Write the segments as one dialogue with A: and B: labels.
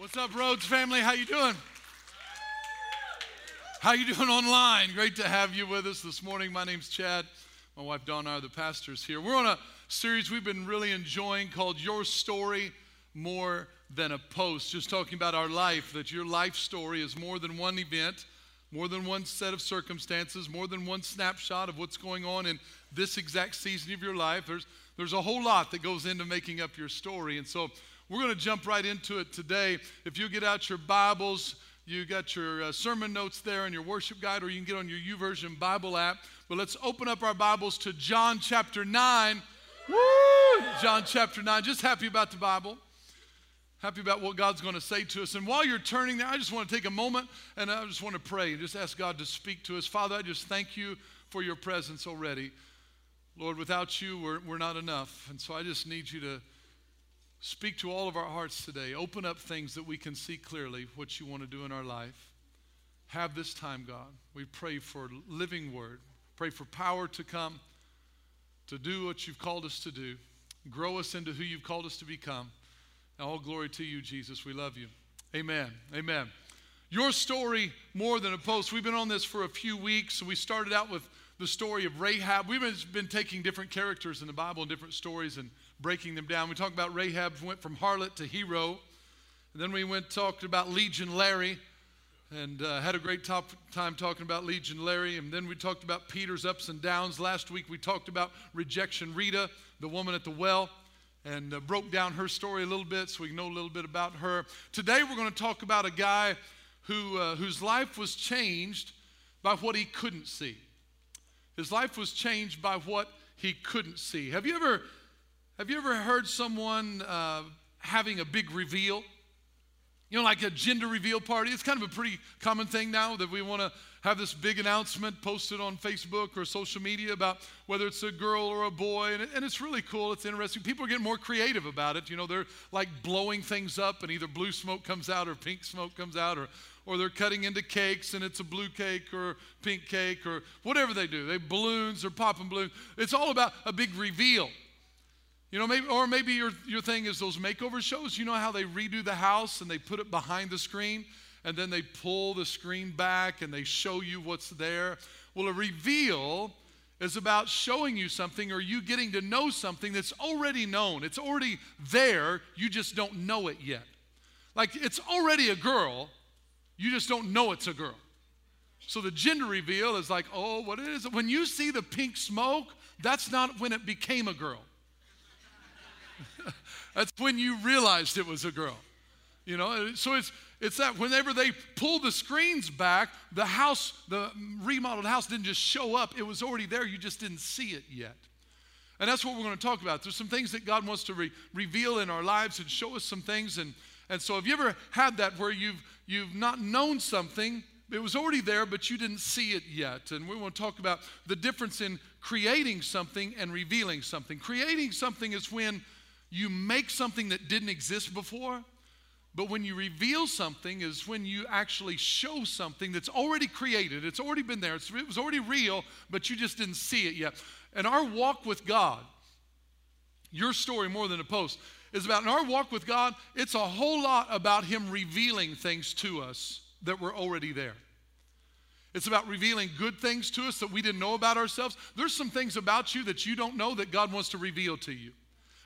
A: What's up, Rhodes family? How you doing? How you doing online? Great to have you with us this morning. My name's Chad. My wife Donna are the pastors here. We're on a series we've been really enjoying called Your Story More Than a Post. Just talking about our life, that your life story is more than one event, more than one set of circumstances, more than one snapshot of what's going on in this exact season of your life. There's, there's a whole lot that goes into making up your story. And so we're going to jump right into it today. If you get out your Bibles, you got your uh, sermon notes there and your worship guide, or you can get on your YouVersion Bible app. But let's open up our Bibles to John chapter 9. Woo! John chapter 9. Just happy about the Bible. Happy about what God's going to say to us. And while you're turning there, I just want to take a moment and I just want to pray and just ask God to speak to us. Father, I just thank you for your presence already. Lord, without you, we're, we're not enough. And so I just need you to Speak to all of our hearts today. Open up things that we can see clearly what you want to do in our life. Have this time, God. We pray for living word. Pray for power to come to do what you've called us to do. Grow us into who you've called us to become. And all glory to you, Jesus. We love you. Amen. Amen. Your story more than a post. We've been on this for a few weeks. We started out with the story of Rahab. We've been taking different characters in the Bible and different stories and breaking them down. We talked about Rahab, went from harlot to hero. And then we went talked about Legion Larry and uh, had a great top, time talking about Legion Larry. And then we talked about Peter's ups and downs. Last week we talked about rejection Rita, the woman at the well, and uh, broke down her story a little bit so we know a little bit about her. Today we're going to talk about a guy who, uh, whose life was changed by what he couldn't see. His life was changed by what he couldn't see. Have you ever have you ever heard someone uh, having a big reveal? You know, like a gender reveal party. It's kind of a pretty common thing now that we want to have this big announcement posted on Facebook or social media about whether it's a girl or a boy. And, and it's really cool. It's interesting. People are getting more creative about it. You know, they're like blowing things up, and either blue smoke comes out or pink smoke comes out, or, or they're cutting into cakes and it's a blue cake or pink cake or whatever they do. They balloons or popping balloons. It's all about a big reveal. You know, maybe, or maybe your, your thing is those makeover shows. You know how they redo the house and they put it behind the screen and then they pull the screen back and they show you what's there? Well, a reveal is about showing you something or you getting to know something that's already known. It's already there, you just don't know it yet. Like it's already a girl, you just don't know it's a girl. So the gender reveal is like, oh, what is it? When you see the pink smoke, that's not when it became a girl. That's when you realized it was a girl. You know, so it's it's that whenever they pull the screens back, the house, the remodeled house didn't just show up, it was already there, you just didn't see it yet. And that's what we're going to talk about. There's some things that God wants to re- reveal in our lives and show us some things. And, and so, have you ever had that where you've, you've not known something, it was already there, but you didn't see it yet? And we want to talk about the difference in creating something and revealing something. Creating something is when you make something that didn't exist before, but when you reveal something is when you actually show something that's already created. It's already been there. It's, it was already real, but you just didn't see it yet. And our walk with God, your story more than a post, is about in our walk with God, it's a whole lot about Him revealing things to us that were already there. It's about revealing good things to us that we didn't know about ourselves. There's some things about you that you don't know that God wants to reveal to you.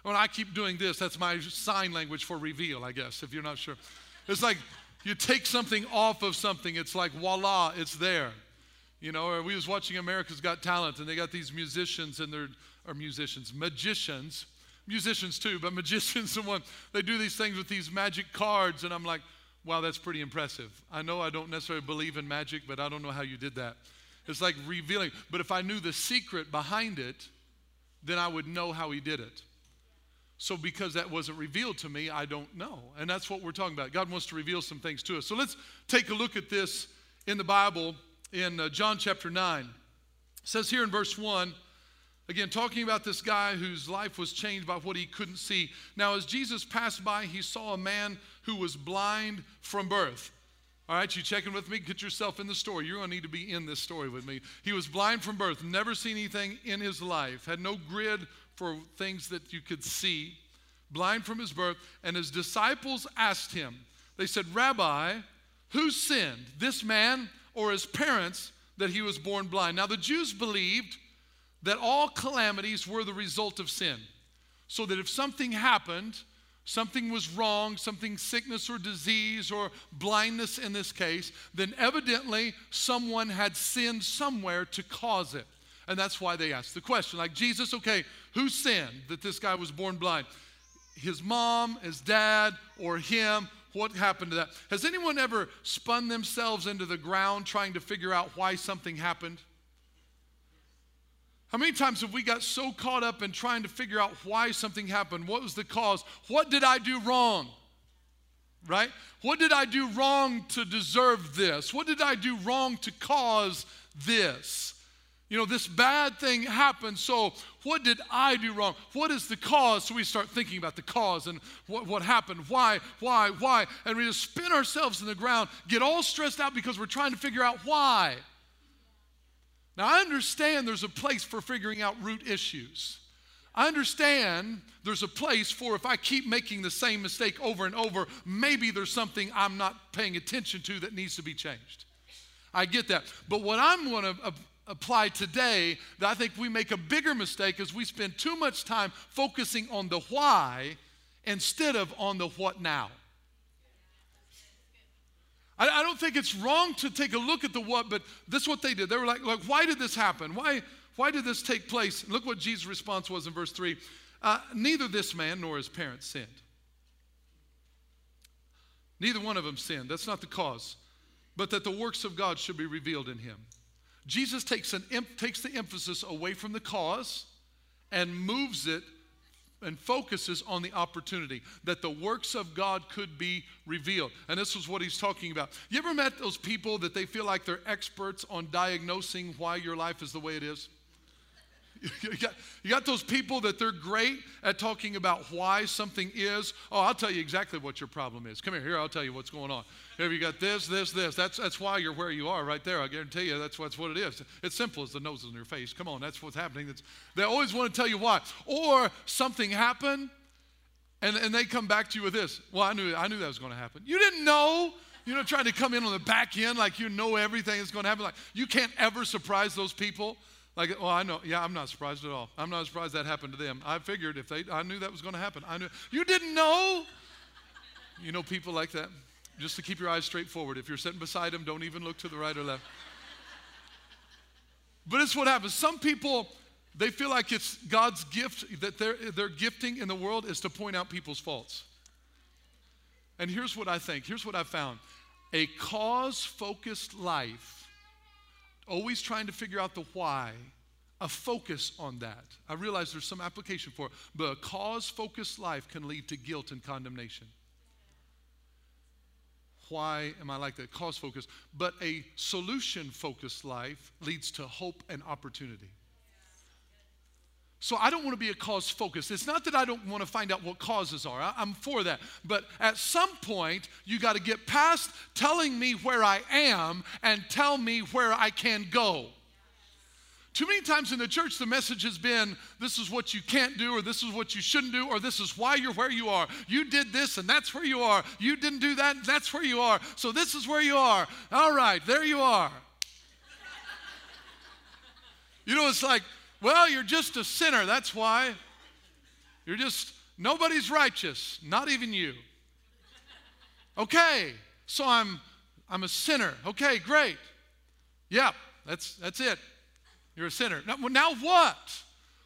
A: When I keep doing this, that's my sign language for reveal, I guess, if you're not sure. It's like you take something off of something, it's like voila, it's there. You know, we was watching America's Got Talent, and they got these musicians and they're or musicians, magicians, musicians too, but magicians and one they do these things with these magic cards, and I'm like, wow, that's pretty impressive. I know I don't necessarily believe in magic, but I don't know how you did that. It's like revealing. But if I knew the secret behind it, then I would know how he did it. So, because that wasn't revealed to me, I don't know. And that's what we're talking about. God wants to reveal some things to us. So, let's take a look at this in the Bible in uh, John chapter 9. It says here in verse 1, again, talking about this guy whose life was changed by what he couldn't see. Now, as Jesus passed by, he saw a man who was blind from birth. All right, you checking with me? Get yourself in the story. You're going to need to be in this story with me. He was blind from birth, never seen anything in his life, had no grid for things that you could see, blind from his birth. And his disciples asked him, They said, Rabbi, who sinned, this man or his parents, that he was born blind? Now, the Jews believed that all calamities were the result of sin. So that if something happened, something was wrong, something sickness or disease or blindness in this case, then evidently someone had sinned somewhere to cause it. And that's why they asked the question like, Jesus, okay, who sinned that this guy was born blind? His mom, his dad, or him? What happened to that? Has anyone ever spun themselves into the ground trying to figure out why something happened? How many times have we got so caught up in trying to figure out why something happened? What was the cause? What did I do wrong? Right? What did I do wrong to deserve this? What did I do wrong to cause this? You know, this bad thing happened, so what did I do wrong? What is the cause? So we start thinking about the cause and what, what happened, why, why, why, and we just spin ourselves in the ground, get all stressed out because we're trying to figure out why. Now, I understand there's a place for figuring out root issues. I understand there's a place for if I keep making the same mistake over and over, maybe there's something I'm not paying attention to that needs to be changed. I get that. But what I'm going to apply today that I think we make a bigger mistake is we spend too much time focusing on the why instead of on the what now. I, I, don't think it's wrong to take a look at the what, but this is what they did. They were like, like why did this happen? Why, why did this take place? And look what Jesus' response was in verse 3. Uh, neither this man nor his parents sinned. Neither one of them sinned. That's not the cause. But that the works of God should be revealed in him. Jesus takes, an, takes the emphasis away from the cause and moves it and focuses on the opportunity that the works of God could be revealed. And this is what he's talking about. You ever met those people that they feel like they're experts on diagnosing why your life is the way it is? You got, you got those people that they're great at talking about why something is. Oh, I'll tell you exactly what your problem is. Come here, here, I'll tell you what's going on. Have you got this, this, this? That's, that's why you're where you are right there. I guarantee you that's, that's what it is. It's simple as the nose on your face. Come on, that's what's happening. That's, they always want to tell you why. Or something happened and, and they come back to you with this. Well, I knew, I knew that was going to happen. You didn't know. You know, trying to come in on the back end like you know everything is going to happen. Like you can't ever surprise those people. Like, well, I know. Yeah, I'm not surprised at all. I'm not surprised that happened to them. I figured if they, I knew that was going to happen. I knew. You didn't know. You know people like that. Just to keep your eyes straight forward. If you're sitting beside them, don't even look to the right or left. But it's what happens. Some people, they feel like it's God's gift that their, their gifting in the world is to point out people's faults. And here's what I think. Here's what I found. A cause-focused life always trying to figure out the why, a focus on that. I realize there's some application for it, but a cause focused life can lead to guilt and condemnation. Why am I like that? Cause focused. But a solution focused life leads to hope and opportunity. So I don't want to be a cause focused. It's not that I don't want to find out what causes are. I, am for that. But at some point, you got to get past telling me where I am and tell me where I can go. Too many times in the church, the message has been this is what you can't do, or this is what you shouldn't do, or this is why you're where you are. You did this, and that's where you are. You didn't do that, and that's where you are. So this is where you are. All right, there you are. you know, it's like, well, you're just a sinner, that's why. You're just, nobody's righteous, not even you. Okay, so I'm I'm a sinner. Okay, great. Yep, that's that's it. You're a sinner. Now, now what?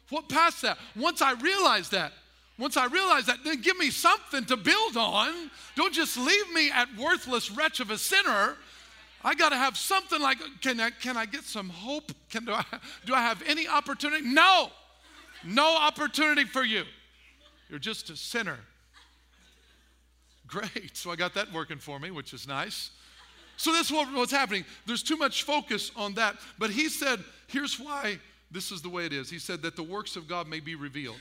A: What past that? Once I realize that, once I realize that, then give me something to build on. Don't just leave me at worthless wretch of a sinner. I got to have something like, can I, can I get some hope? Can, do, I, do I have any opportunity? No, no opportunity for you. You're just a sinner. Great. So I got that working for me, which is nice. So this is what, what's happening. There's too much focus on that. But he said, here's why this is the way it is. He said that the works of God may be revealed.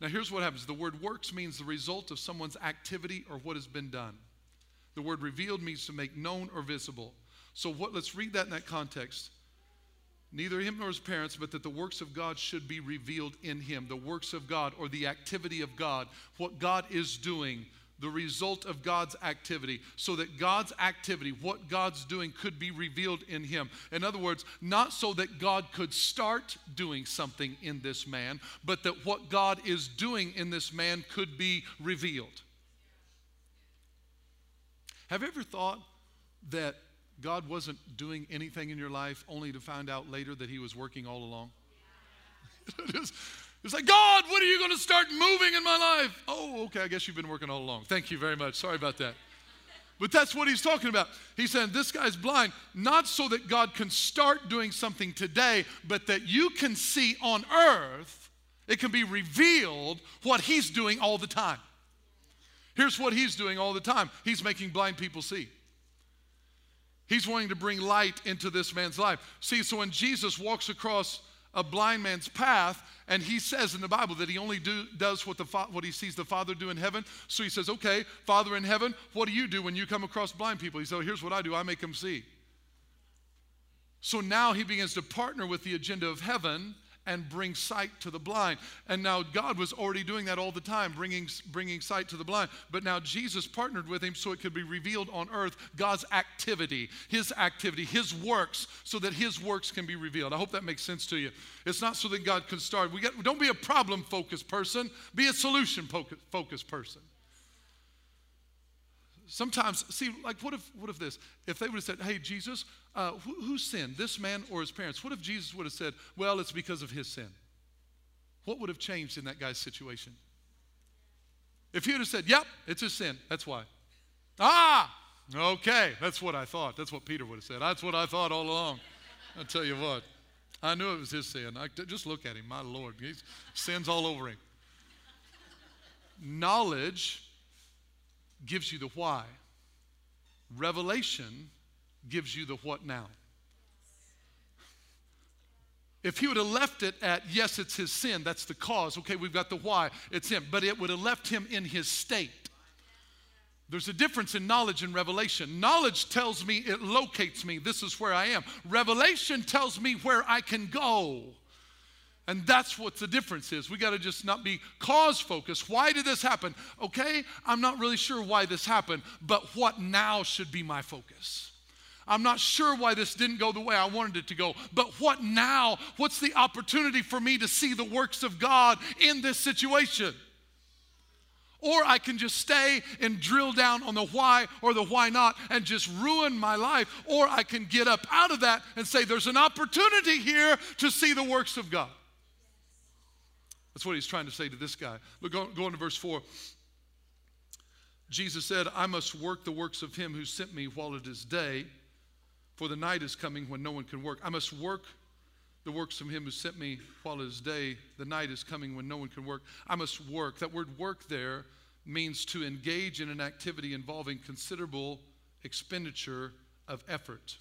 A: Now, here's what happens the word works means the result of someone's activity or what has been done. The word revealed means to make known or visible. So what let's read that in that context. Neither him nor his parents, but that the works of God should be revealed in him. The works of God or the activity of God, what God is doing, the result of God's activity, so that God's activity, what God's doing, could be revealed in him. In other words, not so that God could start doing something in this man, but that what God is doing in this man could be revealed. Have you ever thought that God wasn't doing anything in your life only to find out later that He was working all along? It's like, God, when are you going to start moving in my life? Oh, okay, I guess you've been working all along. Thank you very much. Sorry about that. But that's what he's talking about. He's saying this guy's blind, not so that God can start doing something today, but that you can see on earth, it can be revealed what he's doing all the time. Here's what he's doing all the time he's making blind people see. He's wanting to bring light into this man's life. See, so when Jesus walks across a blind man's path, and he says in the Bible that he only do, does what, the what he sees the Father do in heaven. So he says, Okay, Father in heaven, what do you do when you come across blind people? He says, oh, Here's what I do I make them see. So now he begins to partner with the agenda of heaven and bring sight to the blind. And now God was already doing that all the time, bringing, bringing sight to the blind. But now Jesus partnered with him so it could be revealed on earth God's activity, his activity, his works, so that his works can be revealed. I hope that makes sense to you. It's not so that God can start. We get, don't be a problem focused person, be a solution focused person. Sometimes, see, like, what if, what if this? If they would have said, hey, Jesus, uh, who, who sinned, this man or his parents? What if Jesus would have said, well, it's because of his sin? What would have changed in that guy's situation? If he would have said, yep, it's his sin, that's why. Ah, okay, that's what I thought. That's what Peter would have said. That's what I thought all along. I'll tell you what, I knew it was his sin. I, just look at him, my Lord. He's sins all over him. Knowledge gives you the why. Revelation gives you the what now. If he would have left it at, yes, it's his sin, that's the cause. Okay, we've got the why, it's him. But it would have left him in his state. There's a difference in knowledge and revelation. Knowledge tells me, it locates me, this is where I am. Revelation tells me where I can go. And that's what the difference is. We got to just not be cause focused. Why did this happen? Okay, I'm not really sure why this happened, but what now should be my focus? I'm not sure why this didn't go the way I wanted it to go, but what now? What's the opportunity for me to see the works of God in this situation? Or I can just stay and drill down on the why or the why not and just ruin my life. Or I can get up out of that and say, there's an opportunity here to see the works of God. That's what he's trying to say to this guy. Look, go, go on to verse 4. Jesus said, I must work the works of him who sent me while it is day, for the night is coming when no one can work. I must work the works of him who sent me while it is day. The night is coming when no one can work. I must work. That word work there means to engage in an activity involving considerable expenditure of effort.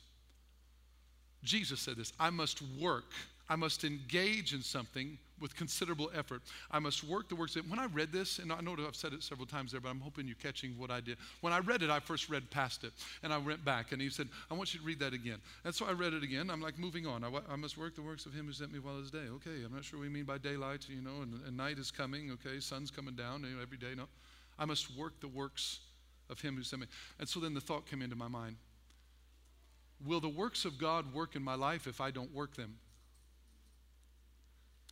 A: Jesus said this I must work, I must engage in something with considerable effort. I must work the works. When I read this, and I know I've said it several times there, but I'm hoping you're catching what I did. When I read it, I first read past it, and I went back, and he said, I want you to read that again. And so I read it again. I'm like, moving on. I, I must work the works of him who sent me while it is day. Okay, I'm not sure what we mean by daylight, you know, and, and night is coming, okay, sun's coming down you know, every day. No, I must work the works of him who sent me. And so then the thought came into my mind Will the works of God work in my life if I don't work them?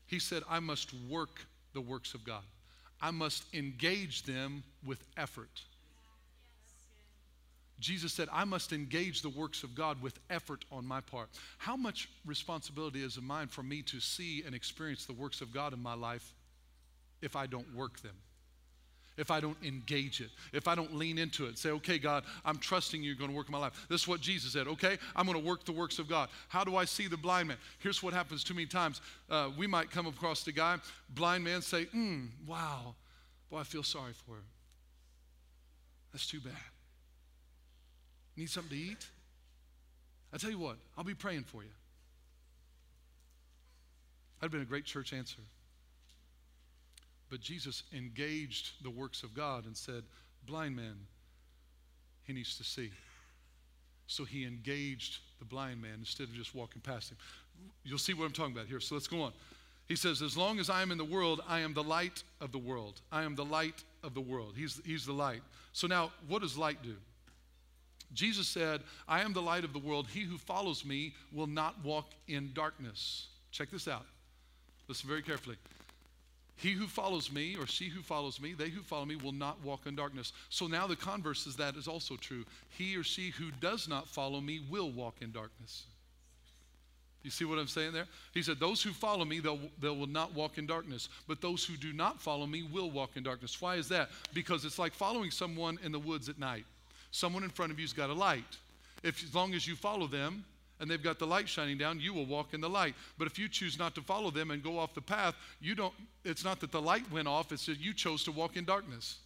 A: He said, I must work the works of God. I must engage them with effort. Jesus said, I must engage the works of God with effort on my part. How much responsibility is it mine for me to see and experience the works of God in my life if I don't work them? If I don't engage it, if I don't lean into it, say, okay, God, I'm trusting you. You're going to work in my life. This is what Jesus said, okay, I'm going to work the works of God. How do I see the blind man? Here's what happens too many times. Uh, we might come across the guy, blind man, say, mm, wow, boy, I feel sorry for him. That's too bad. Need something to eat? I tell you what, I'll be praying for you. That'd have been a great church answer. But Jesus engaged the works of God and said, Blind man, he needs to see. So he engaged the blind man instead of just walking past him. You'll see what I'm talking about here. So let's go on. He says, As long as I am in the world, I am the light of the world. I am the light of the world. He's, he's the light. So now, what does light do? Jesus said, I am the light of the world. He who follows me will not walk in darkness. Check this out. Listen very carefully. He who follows me, or she who follows me, they who follow me will not walk in darkness. So now the converse is that is also true. He or she who does not follow me will walk in darkness. You see what I'm saying there? He said, Those who follow me, they'll, they will not walk in darkness. But those who do not follow me will walk in darkness. Why is that? Because it's like following someone in the woods at night. Someone in front of you's got a light. If, as long as you follow them, and they've got the light shining down, you will walk in the light. But if you choose not to follow them and go off the path, you don't, it's not that the light went off, it's that you chose to walk in darkness.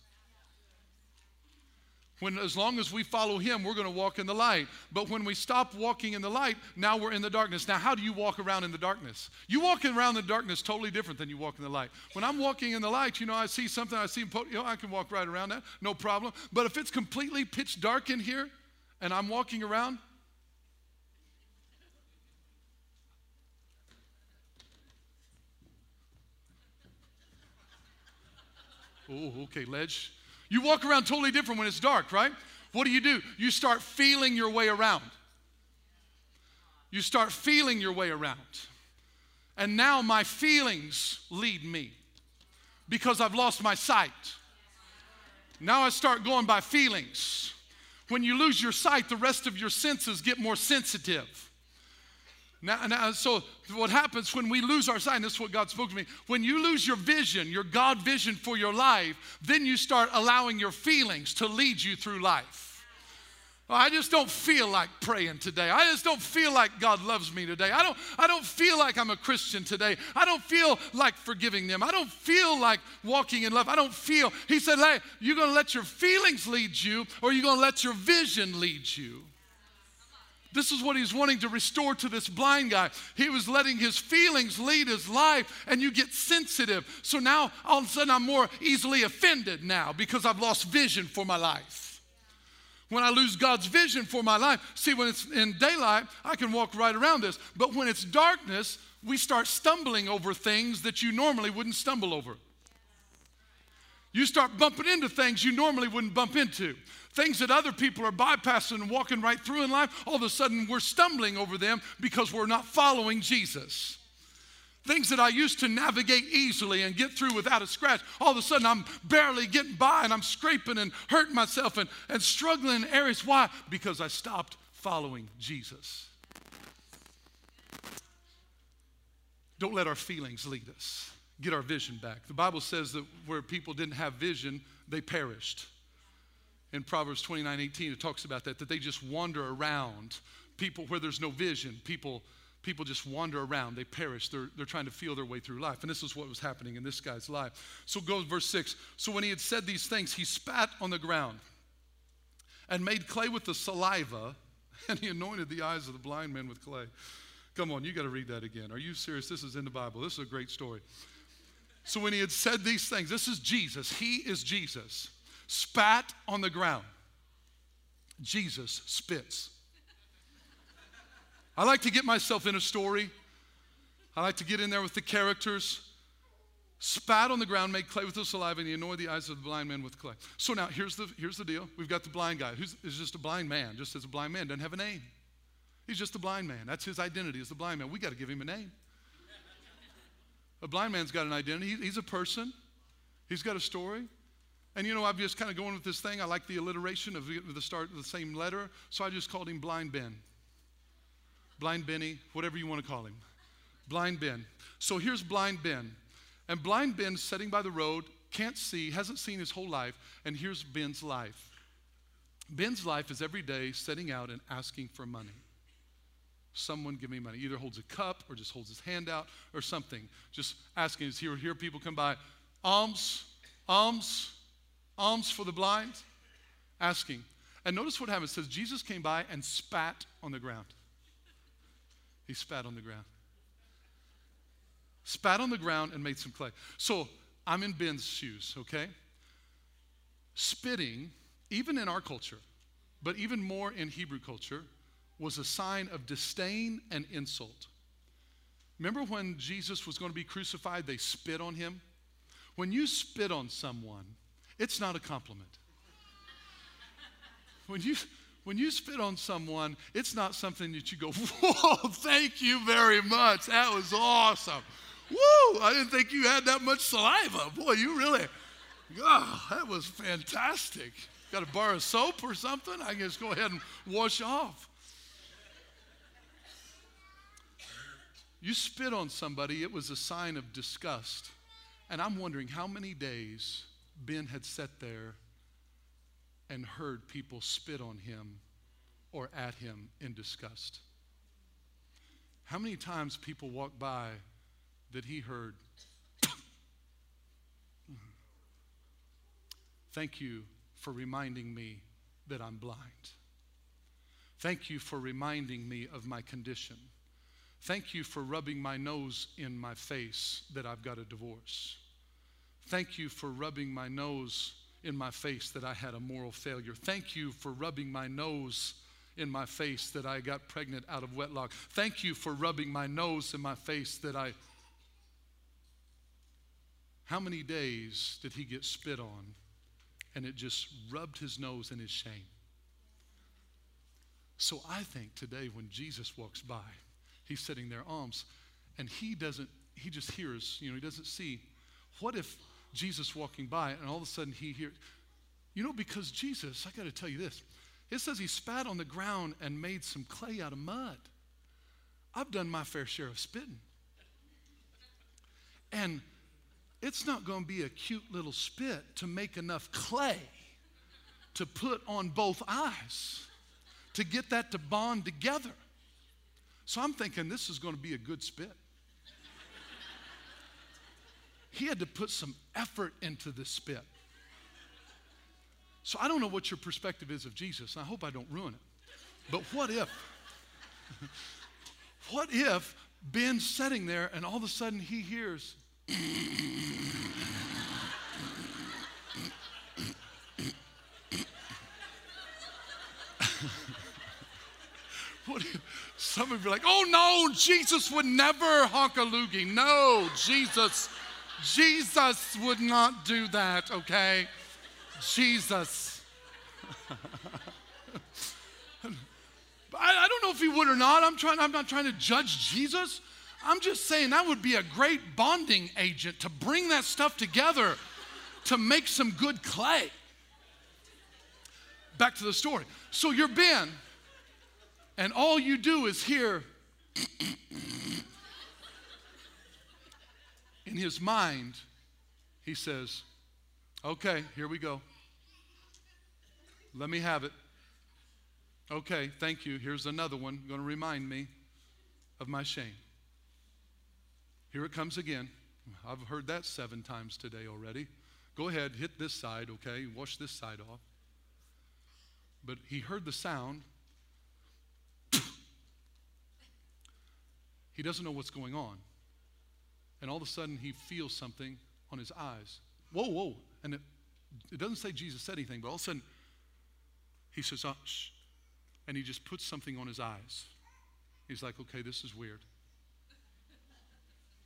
A: When, as long as we follow him, we're going to walk in the light. But when we stop walking in the light, now we're in the darkness. Now, how do you walk around in the darkness? You walk around in the darkness totally different than you walk in the light. When I'm walking in the light, you know, I see something, I see, you know, I can walk right around that, no problem. But if it's completely pitch dark in here and I'm walking around, Oh, okay, ledge. You walk around totally different when it's dark, right? What do you do? You start feeling your way around. You start feeling your way around. And now my feelings lead me because I've lost my sight. Now I start going by feelings. When you lose your sight, the rest of your senses get more sensitive. Now, now, so what happens when we lose our sight, this is what God spoke to me, when you lose your vision, your God vision for your life, then you start allowing your feelings to lead you through life. Oh, I just don't feel like praying today. I just don't feel like God loves me today. I don't, I don't feel like I'm a Christian today. I don't feel like forgiving them. I don't feel like walking in love. I don't feel. He said, Hey, you're going to let your feelings lead you, or you're going to let your vision lead you. This is what he's wanting to restore to this blind guy. He was letting his feelings lead his life, and you get sensitive. So now all of a sudden I'm more easily offended now because I've lost vision for my life. When I lose God's vision for my life, see, when it's in daylight, I can walk right around this. But when it's darkness, we start stumbling over things that you normally wouldn't stumble over. You start bumping into things you normally wouldn't bump into. Things that other people are bypassing and walking right through in life, all of a sudden we're stumbling over them because we're not following Jesus. Things that I used to navigate easily and get through without a scratch, all of a sudden I'm barely getting by and I'm scraping and hurting myself and, and struggling in areas. Why? Because I stopped following Jesus. Don't let our feelings lead us get our vision back. The Bible says that where people didn't have vision, they perished. In Proverbs 29 18, it talks about that, that they just wander around. People where there's no vision, people, people just wander around. They perish. They're, they're trying to feel their way through life. And this is what was happening in this guy's life. So go verse 6. So when he had said these things, he spat on the ground and made clay with the saliva, and he anointed the eyes of the blind men with clay. Come on, you got to read that again. Are you serious? This is in the Bible. This is a great story. So when he had said these things, this is Jesus, he is Jesus, spat on the ground. Jesus spits. I like to get myself in a story. I like to get in there with the characters. Spat on the ground, made clay with the saliva, and he anointed the eyes of the blind man with clay. So now here's the, here's the deal. We've got the blind guy, who's is just a blind man, just as a blind man, doesn't have a name. He's just a blind man. That's his identity as the blind man. We got to give him a name. A blind man's got an identity. He's a person. He's got a story. And you know, I'm just kind of going with this thing. I like the alliteration of the start of the same letter, so I just called him Blind Ben. Blind Benny, whatever you want to call him. Blind Ben. So here's Blind Ben. And Blind Ben sitting by the road, can't see, hasn't seen his whole life, and here's Ben's life. Ben's life is every day setting out and asking for money. Someone give me money. Either holds a cup or just holds his hand out or something. Just asking. Is here, here people come by. Alms, alms, alms for the blind. Asking. And notice what happens. It says Jesus came by and spat on the ground. He spat on the ground. Spat on the ground and made some clay. So I'm in Ben's shoes, okay? Spitting, even in our culture, but even more in Hebrew culture, was a sign of disdain and insult. Remember when Jesus was going to be crucified, they spit on him? When you spit on someone, it's not a compliment. When you, when you spit on someone, it's not something that you go, Whoa, thank you very much. That was awesome. Woo, I didn't think you had that much saliva. Boy, you really, oh, that was fantastic. Got a bar of soap or something? I can just go ahead and wash off. You spit on somebody, it was a sign of disgust. And I'm wondering how many days Ben had sat there and heard people spit on him or at him in disgust. How many times people walked by that he heard, Thank you for reminding me that I'm blind. Thank you for reminding me of my condition. Thank you for rubbing my nose in my face that I've got a divorce. Thank you for rubbing my nose in my face that I had a moral failure. Thank you for rubbing my nose in my face that I got pregnant out of wedlock. Thank you for rubbing my nose in my face that I. How many days did he get spit on and it just rubbed his nose in his shame? So I think today when Jesus walks by, he's sitting there, arms, and he doesn't, he just hears, you know, he doesn't see. What if Jesus walking by and all of a sudden he hears, you know, because Jesus, I got to tell you this, it says he spat on the ground and made some clay out of mud. I've done my fair share of spitting. And it's not going to be a cute little spit to make enough clay to put on both eyes to get that to bond together. So I'm thinking this is going to be a good spit. He had to put some effort into the spit. So I don't know what your perspective is of Jesus, I hope I don't ruin it. But what if? what if Ben's sitting there and all of a sudden he hears, what if, some of you are like, oh no, Jesus would never honk a loogie. No, Jesus, Jesus would not do that, okay? Jesus. I, I don't know if he would or not. I'm, trying, I'm not trying to judge Jesus. I'm just saying that would be a great bonding agent to bring that stuff together to make some good clay. Back to the story. So you're Ben, and all you do is hear in his mind, he says, Okay, here we go. Let me have it. Okay, thank you. Here's another one going to remind me of my shame. Here it comes again. I've heard that seven times today already. Go ahead, hit this side, okay? Wash this side off. But he heard the sound. he doesn't know what's going on. And all of a sudden, he feels something on his eyes. Whoa, whoa. And it, it doesn't say Jesus said anything, but all of a sudden, he says, oh, shh. And he just puts something on his eyes. He's like, okay, this is weird.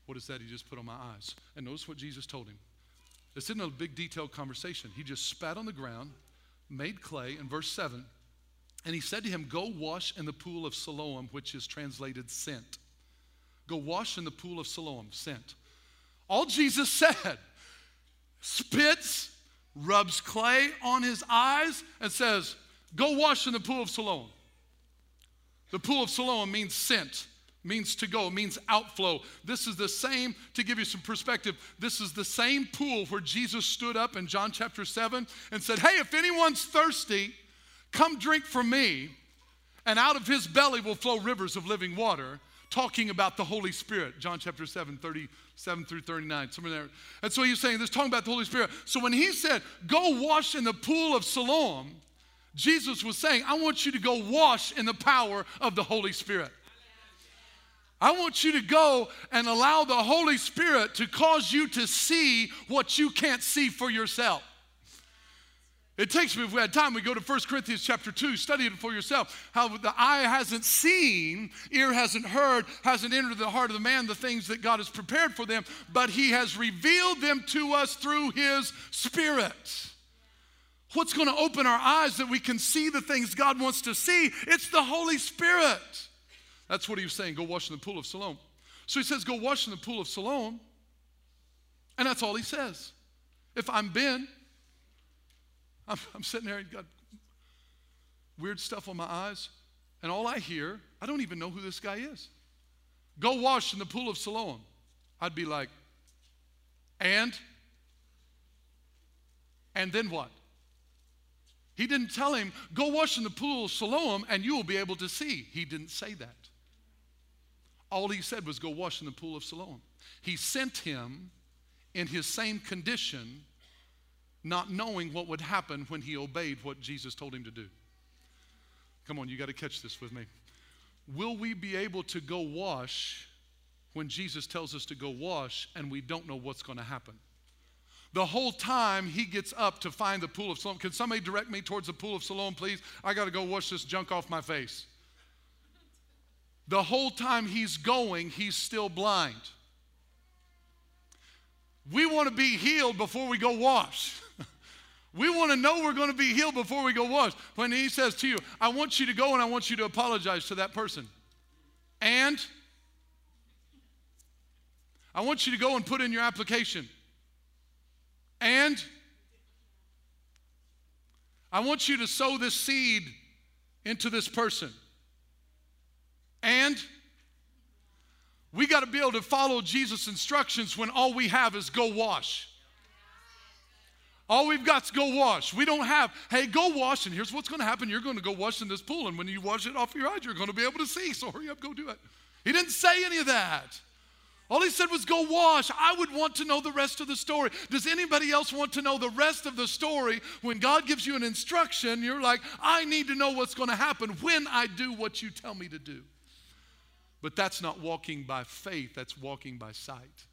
A: What is that he just put on my eyes? And notice what Jesus told him. This isn't a big detailed conversation. He just spat on the ground, made clay, in verse 7, and he said to him, Go wash in the pool of Siloam, which is translated sent. Go wash in the pool of Siloam, sent. All Jesus said, spits, rubs clay on his eyes, and says, Go wash in the pool of Siloam. The pool of Siloam means sent, means to go, means outflow. This is the same, to give you some perspective, this is the same pool where Jesus stood up in John chapter 7 and said, Hey, if anyone's thirsty, come drink from me, and out of his belly will flow rivers of living water talking about the Holy Spirit. John chapter 7, 37 through 39, somewhere there. And so he's saying this, talking about the Holy Spirit. So when he said, go wash in the pool of Siloam, Jesus was saying, I want you to go wash in the power of the Holy Spirit. I want you to go and allow the Holy Spirit to cause you to see what you can't see for yourself. It takes me, if we had time, we go to 1 Corinthians chapter 2, study it for yourself. How the eye hasn't seen, ear hasn't heard, hasn't entered the heart of the man the things that God has prepared for them, but he has revealed them to us through his Spirit. What's going to open our eyes that we can see the things God wants to see? It's the Holy Spirit. That's what he was saying. Go wash in the pool of Siloam. So he says, Go wash in the pool of Siloam. And that's all he says. If I'm Ben, I'm, I'm sitting there and got weird stuff on my eyes, and all I hear, I don't even know who this guy is. Go wash in the pool of Siloam. I'd be like, and? And then what? He didn't tell him, go wash in the pool of Siloam and you will be able to see. He didn't say that. All he said was, go wash in the pool of Siloam. He sent him in his same condition not knowing what would happen when he obeyed what Jesus told him to do. Come on, you got to catch this with me. Will we be able to go wash when Jesus tells us to go wash and we don't know what's going to happen? The whole time he gets up to find the pool of Siloam. Can somebody direct me towards the pool of Siloam, please? I got to go wash this junk off my face. The whole time he's going, he's still blind. We want to be healed before we go wash. We want to know we're going to be healed before we go wash. When he says to you, I want you to go and I want you to apologize to that person. And I want you to go and put in your application. And I want you to sow this seed into this person. And we got to be able to follow Jesus' instructions when all we have is go wash. All we've got is go wash. We don't have, hey, go wash, and here's what's going to happen. You're going to go wash in this pool, and when you wash it off your eyes, you're going to be able to see. So hurry up, go do it. He didn't say any of that. All he said was, Go wash. I would want to know the rest of the story. Does anybody else want to know the rest of the story? When God gives you an instruction, you're like, I need to know what's going to happen when I do what you tell me to do. But that's not walking by faith, that's walking by sight.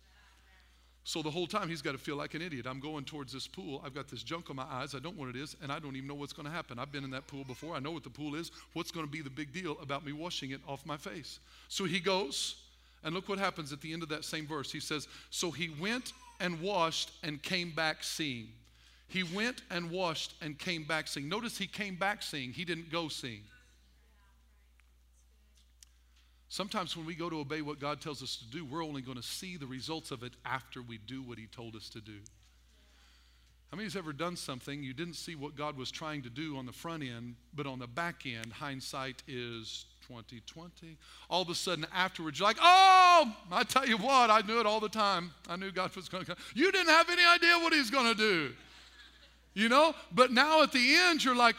A: So the whole time he's got to feel like an idiot. I'm going towards this pool. I've got this junk on my eyes. I don't know what it is, and I don't even know what's going to happen. I've been in that pool before. I know what the pool is. What's going to be the big deal about me washing it off my face? So he goes, and look what happens at the end of that same verse. He says, So he went and washed and came back seeing. He went and washed and came back seeing. Notice he came back seeing, he didn't go seeing. Sometimes when we go to obey what God tells us to do, we're only going to see the results of it after we do what He told us to do. How many has ever done something you didn't see what God was trying to do on the front end, but on the back end, hindsight is 2020. All of a sudden, afterwards, you're like, oh, I tell you what, I knew it all the time. I knew God was going to come. You didn't have any idea what He's going to do. You know? But now at the end, you're like,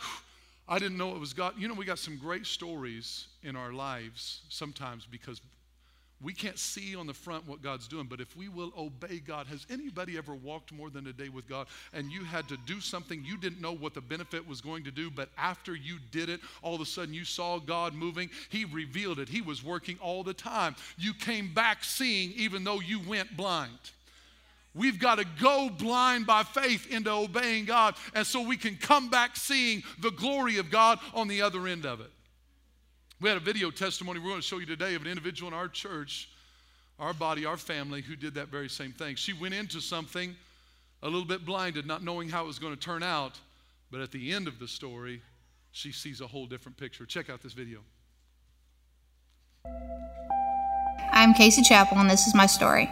A: I didn't know it was God. You know, we got some great stories in our lives sometimes because we can't see on the front what God's doing, but if we will obey God, has anybody ever walked more than a day with God and you had to do something you didn't know what the benefit was going to do, but after you did it, all of a sudden you saw God moving? He revealed it. He was working all the time. You came back seeing even though you went blind. We've got to go blind by faith into obeying God, and so we can come back seeing the glory of God on the other end of it. We had a video testimony we're going to show you today of an individual in our church, our body, our family, who did that very same thing. She went into something a little bit blinded, not knowing how it was going to turn out, but at the end of the story, she sees a whole different picture. Check out this video.
B: I'm Casey Chappell, and this is my story.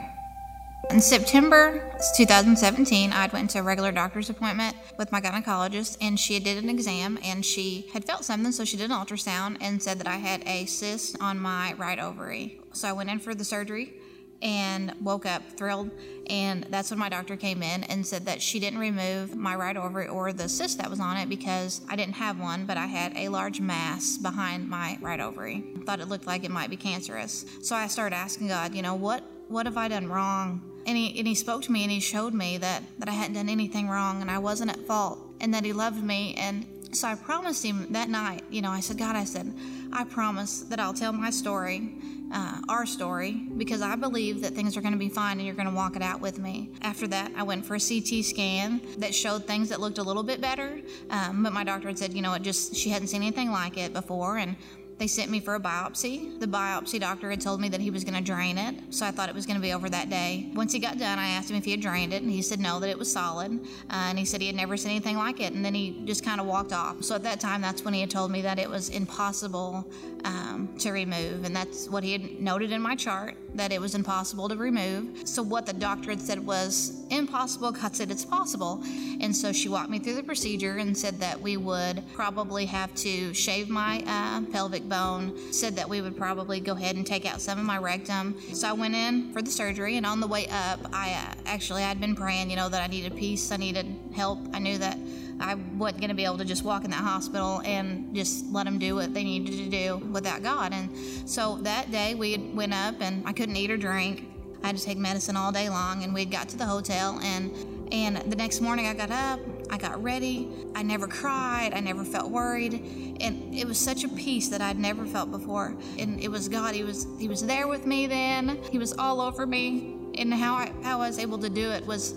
B: In September 2017, I went to a regular doctor's appointment with my gynecologist, and she did an exam, and she had felt something, so she did an ultrasound and said that I had a cyst on my right ovary. So I went in for the surgery and woke up thrilled. And that's when my doctor came in and said that she didn't remove my right ovary or the cyst that was on it because I didn't have one, but I had a large mass behind my right ovary. Thought it looked like it might be cancerous. So I started asking God, you know, what what have I done wrong? And he, and he spoke to me and he showed me that, that I hadn't done anything wrong and I wasn't at fault and that he loved me. And so I promised him that night, you know, I said, God, I said, I promise that I'll tell my story uh, our story because I believe that things are going to be fine and you're going to walk it out with me. After that, I went for a CT scan that showed things that looked a little bit better, um, but my doctor had said, you know, it just she hadn't seen anything like it before, and they sent me for a biopsy. The biopsy doctor had told me that he was going to drain it, so I thought it was going to be over that day. Once he got done, I asked him if he had drained it, and he said no, that it was solid. Uh, and he said he had never seen anything like it, and then he just kind of walked off. So at that time, that's when he had told me that it was impossible um, to remove, and that's what he had noted in my chart that it was impossible to remove. So what the doctor had said was impossible. God said it's possible, and so she walked me through the procedure and said that we would probably have to shave my uh, pelvic bone, said that we would probably go ahead and take out some of my rectum. So I went in for the surgery, and on the way up, I uh, actually I'd been praying, you know, that I needed peace, I needed help. I knew that I wasn't going to be able to just walk in that hospital and just let them do what they needed to do without God. And so that day we went up, and I couldn't eat or drink. I had to take medicine all day long, and we got to the hotel and and the next morning I got up, I got ready. I never cried, I never felt worried, and it was such a peace that I'd never felt before. And it was God. He was he was there with me then. He was all over me. And how I how I was able to do it was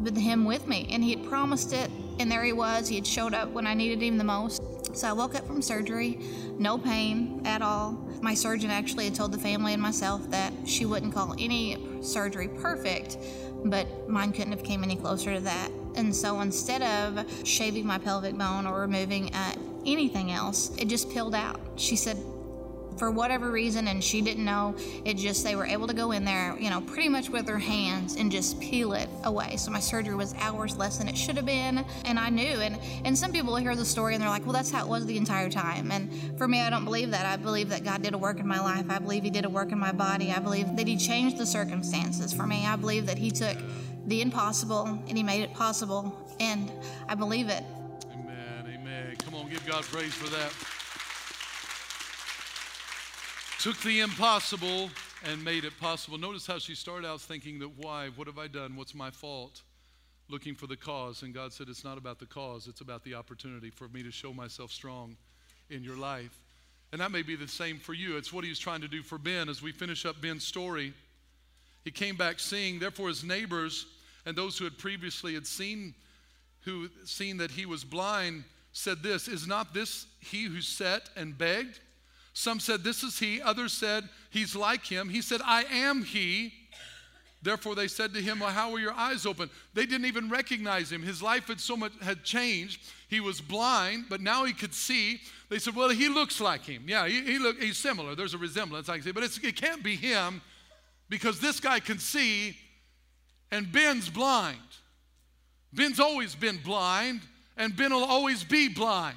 B: with him with me. And he had promised it, and there he was. He had showed up when I needed him the most. So I woke up from surgery, no pain at all. My surgeon actually had told the family and myself that she wouldn't call any surgery perfect, but mine couldn't have came any closer to that. And so instead of shaving my pelvic bone or removing uh, anything else, it just peeled out. She said, for whatever reason, and she didn't know, it just, they were able to go in there, you know, pretty much with their hands and just peel it away. So my surgery was hours less than it should have been, and I knew. And, and some people hear the story and they're like, well, that's how it was the entire time. And for me, I don't believe that. I believe that God did a work in my life. I believe He did a work in my body. I believe that He changed the circumstances for me. I believe that He took the impossible and He made it possible, and I believe it.
A: Amen. Amen. Come on, give God praise for that. Took the impossible and made it possible. Notice how she started out thinking that why? What have I done? What's my fault? Looking for the cause. And God said, It's not about the cause, it's about the opportunity for me to show myself strong in your life. And that may be the same for you. It's what he's trying to do for Ben as we finish up Ben's story. He came back seeing, therefore, his neighbors and those who had previously had seen who seen that he was blind said this is not this he who sat and begged some said, This is he. Others said, He's like him. He said, I am he. Therefore, they said to him, Well, how were your eyes open? They didn't even recognize him. His life had so much had changed. He was blind, but now he could see. They said, Well, he looks like him. Yeah, he, he look, he's similar. There's a resemblance, I can see, but it can't be him because this guy can see and Ben's blind. Ben's always been blind, and Ben will always be blind.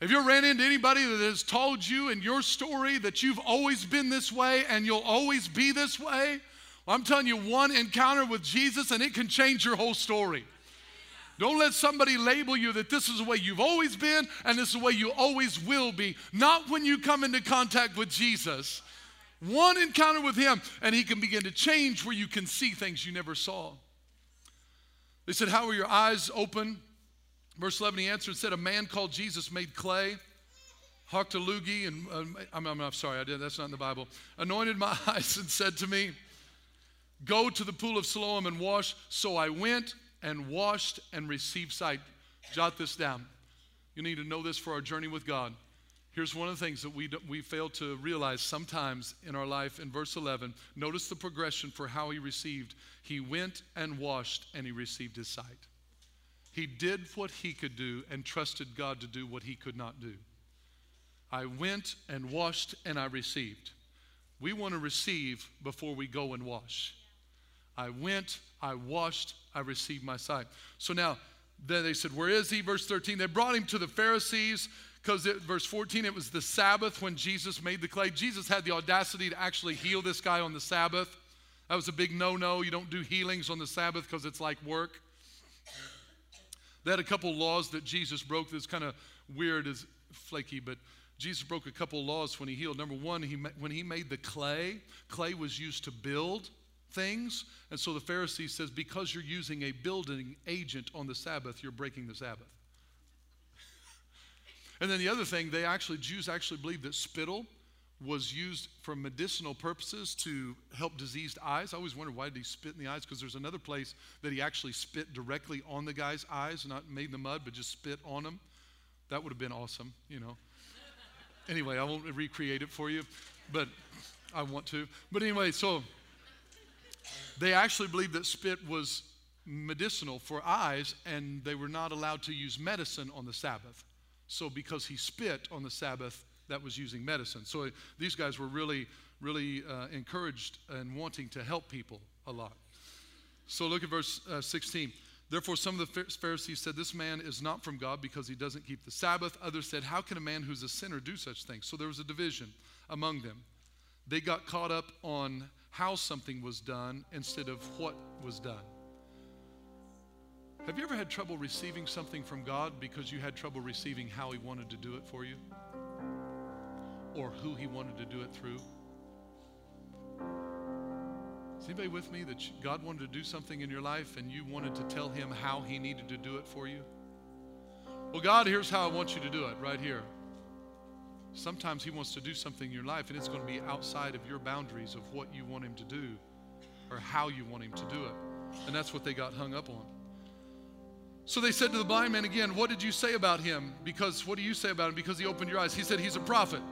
A: Have you ever ran into anybody that has told you in your story that you've always been this way and you'll always be this way? Well, I'm telling you, one encounter with Jesus and it can change your whole story. Don't let somebody label you that this is the way you've always been and this is the way you always will be. Not when you come into contact with Jesus. One encounter with Him, and He can begin to change where you can see things you never saw. They said, How were your eyes open? Verse 11, he answered and said, A man called Jesus made clay, hocked a loogie, and uh, I'm, I'm, I'm sorry, I did, that's not in the Bible, anointed my eyes and said to me, Go to the pool of Siloam and wash. So I went and washed and received sight. Jot this down. You need to know this for our journey with God. Here's one of the things that we, we fail to realize sometimes in our life in verse 11. Notice the progression for how he received. He went and washed and he received his sight. He did what he could do and trusted God to do what he could not do. I went and washed and I received. We want to receive before we go and wash. I went, I washed, I received my sight. So now, then they said, Where is he? Verse 13. They brought him to the Pharisees because verse 14, it was the Sabbath when Jesus made the clay. Jesus had the audacity to actually heal this guy on the Sabbath. That was a big no no. You don't do healings on the Sabbath because it's like work. They had a couple laws that Jesus broke that's kind of weird, as flaky, but Jesus broke a couple laws when he healed. Number one, he, when he made the clay, clay was used to build things. And so the Pharisee says, because you're using a building agent on the Sabbath, you're breaking the Sabbath. And then the other thing, they actually, Jews actually believed that spittle was used for medicinal purposes to help diseased eyes. I always wondered why did he spit in the eyes? Because there's another place that he actually spit directly on the guy's eyes, not made in the mud, but just spit on them. That would have been awesome, you know. anyway, I won't recreate it for you, but I want to. But anyway, so they actually believed that spit was medicinal for eyes, and they were not allowed to use medicine on the Sabbath. So, because he spit on the Sabbath, that was using medicine. So, these guys were really, really uh, encouraged and wanting to help people a lot. So, look at verse uh, 16. Therefore, some of the Pharisees said, This man is not from God because he doesn't keep the Sabbath. Others said, How can a man who's a sinner do such things? So, there was a division among them. They got caught up on how something was done instead of what was done. Have you ever had trouble receiving something from God because you had trouble receiving how He wanted to do it for you? Or who He wanted to do it through? Is anybody with me that God wanted to do something in your life and you wanted to tell Him how He needed to do it for you? Well, God, here's how I want you to do it right here. Sometimes He wants to do something in your life and it's going to be outside of your boundaries of what you want Him to do or how you want Him to do it. And that's what they got hung up on. So they said to the blind man again, What did you say about him? Because what do you say about him? Because he opened your eyes. He said, He's a prophet.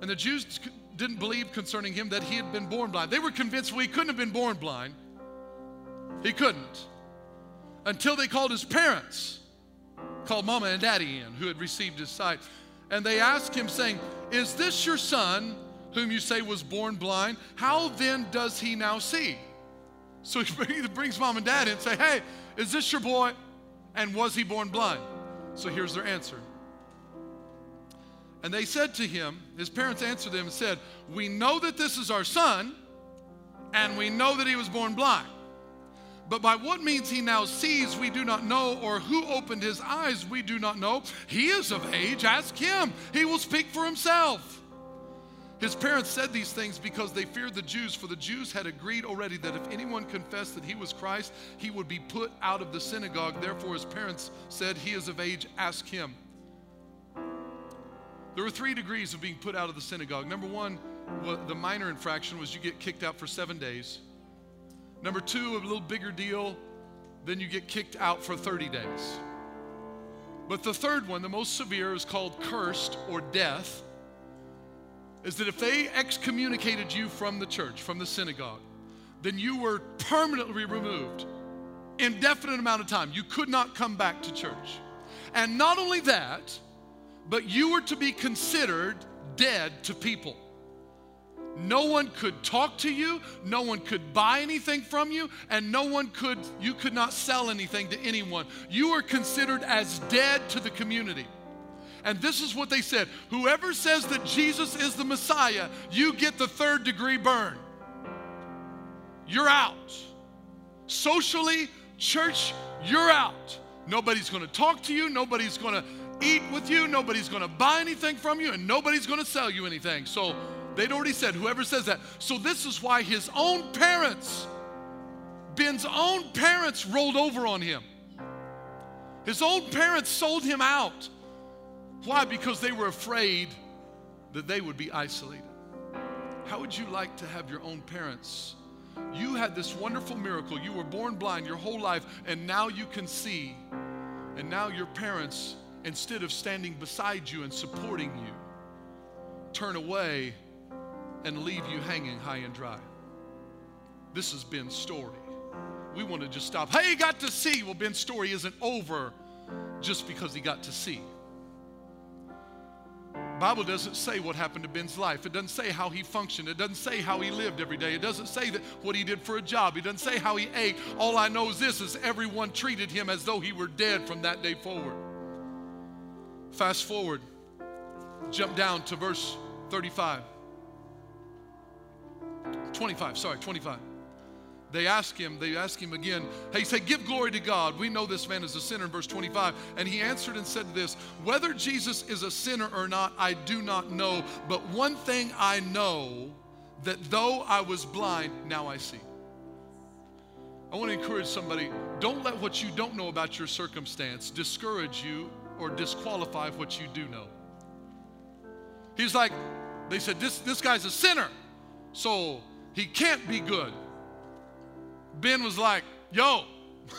A: And the Jews didn't believe concerning him that he had been born blind. They were convinced well, he couldn't have been born blind. He couldn't. Until they called his parents, called mama and daddy in, who had received his sight. And they asked him, saying, Is this your son, whom you say was born blind? How then does he now see? So he brings mom and dad in and say, Hey, is this your boy? And was he born blind? So here's their answer. And they said to him, his parents answered them and said, We know that this is our son, and we know that he was born blind. But by what means he now sees, we do not know, or who opened his eyes, we do not know. He is of age, ask him. He will speak for himself. His parents said these things because they feared the Jews, for the Jews had agreed already that if anyone confessed that he was Christ, he would be put out of the synagogue. Therefore, his parents said, He is of age, ask him. There were three degrees of being put out of the synagogue. Number one, the minor infraction was you get kicked out for seven days. Number two, a little bigger deal, then you get kicked out for 30 days. But the third one, the most severe, is called cursed or death is that if they excommunicated you from the church, from the synagogue, then you were permanently removed. Indefinite amount of time. You could not come back to church. And not only that, but you were to be considered dead to people. No one could talk to you, no one could buy anything from you, and no one could, you could not sell anything to anyone. You were considered as dead to the community. And this is what they said Whoever says that Jesus is the Messiah, you get the third degree burn. You're out. Socially, church, you're out. Nobody's going to talk to you. Nobody's going to eat with you. Nobody's going to buy anything from you. And nobody's going to sell you anything. So they'd already said, whoever says that. So this is why his own parents, Ben's own parents, rolled over on him. His own parents sold him out. Why? Because they were afraid that they would be isolated. How would you like to have your own parents? You had this wonderful miracle. You were born blind your whole life, and now you can see. And now your parents, instead of standing beside you and supporting you, turn away and leave you hanging high and dry. This is Ben's story. We want to just stop. Hey, he got to see. Well, Ben's story isn't over just because he got to see. Bible doesn't say what happened to Ben's life. It doesn't say how he functioned. It doesn't say how he lived every day. It doesn't say that what he did for a job. It doesn't say how he ate. All I know is this is everyone treated him as though he were dead from that day forward. Fast forward. Jump down to verse 35. 25, sorry, 25. They ask him, they ask him again, hey, say, give glory to God. We know this man is a sinner in verse 25. And he answered and said this, whether Jesus is a sinner or not, I do not know. But one thing I know, that though I was blind, now I see. I want to encourage somebody, don't let what you don't know about your circumstance discourage you or disqualify what you do know. He's like, They said, This, this guy's a sinner, so he can't be good. Ben was like, Yo,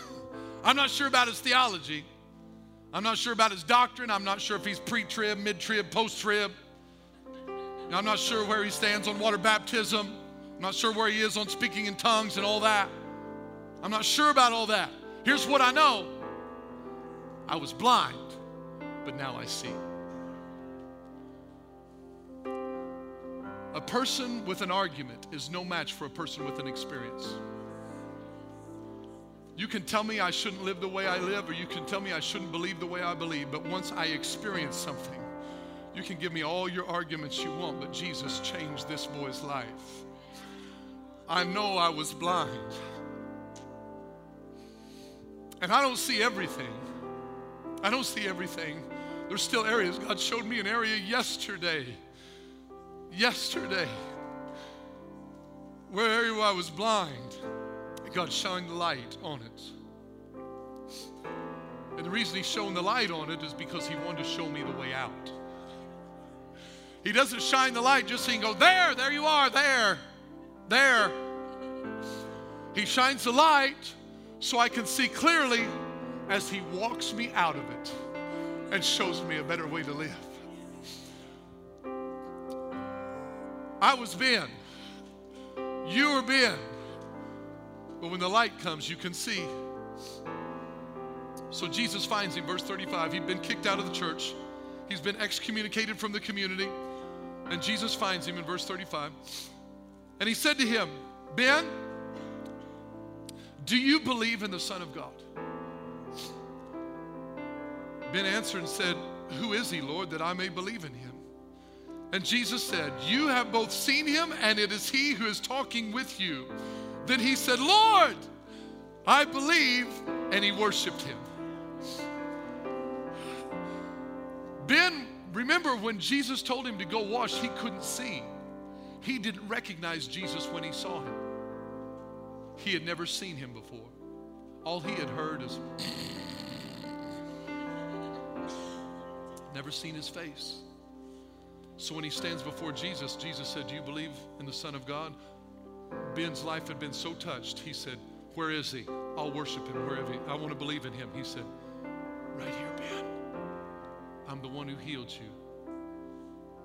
A: I'm not sure about his theology. I'm not sure about his doctrine. I'm not sure if he's pre trib, mid trib, post trib. I'm not sure where he stands on water baptism. I'm not sure where he is on speaking in tongues and all that. I'm not sure about all that. Here's what I know I was blind, but now I see. A person with an argument is no match for a person with an experience. You can tell me I shouldn't live the way I live, or you can tell me I shouldn't believe the way I believe, but once I experience something, you can give me all your arguments you want, but Jesus changed this boy's life. I know I was blind. And I don't see everything. I don't see everything. There's still areas. God showed me an area yesterday. Yesterday. Where I was blind. God shined the light on it. And the reason He's showing the light on it is because He wanted to show me the way out. He doesn't shine the light just so you can go, there, there you are, there, there. He shines the light so I can see clearly as He walks me out of it and shows me a better way to live. I was Ben. You were Ben. But when the light comes, you can see. So Jesus finds him, verse 35. He'd been kicked out of the church, he's been excommunicated from the community. And Jesus finds him in verse 35. And he said to him, Ben, do you believe in the Son of God? Ben answered and said, Who is he, Lord, that I may believe in him? And Jesus said, You have both seen him, and it is he who is talking with you. Then he said, Lord, I believe, and he worshiped him. Ben, remember when Jesus told him to go wash, he couldn't see. He didn't recognize Jesus when he saw him. He had never seen him before. All he had heard is, never seen his face. So when he stands before Jesus, Jesus said, Do you believe in the Son of God? Ben's life had been so touched, he said, Where is he? I'll worship him wherever he, I want to believe in him. He said, Right here, Ben. I'm the one who healed you.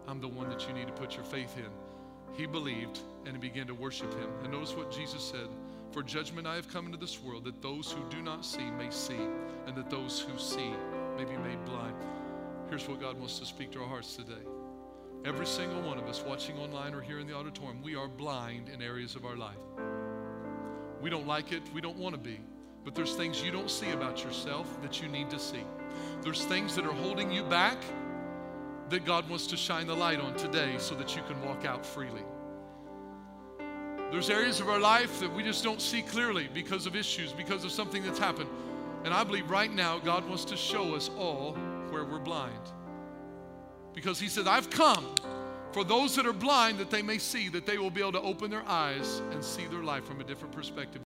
A: I'm the one that you need to put your faith in. He believed and he began to worship him. And notice what Jesus said For judgment I have come into this world, that those who do not see may see, and that those who see may be made blind. Here's what God wants to speak to our hearts today. Every single one of us watching online or here in the auditorium, we are blind in areas of our life. We don't like it, we don't want to be. But there's things you don't see about yourself that you need to see. There's things that are holding you back that God wants to shine the light on today so that you can walk out freely. There's areas of our life that we just don't see clearly because of issues, because of something that's happened. And I believe right now God wants to show us all where we're blind. Because he said, I've come for those that are blind that they may see, that they will be able to open their eyes and see their life from a different perspective.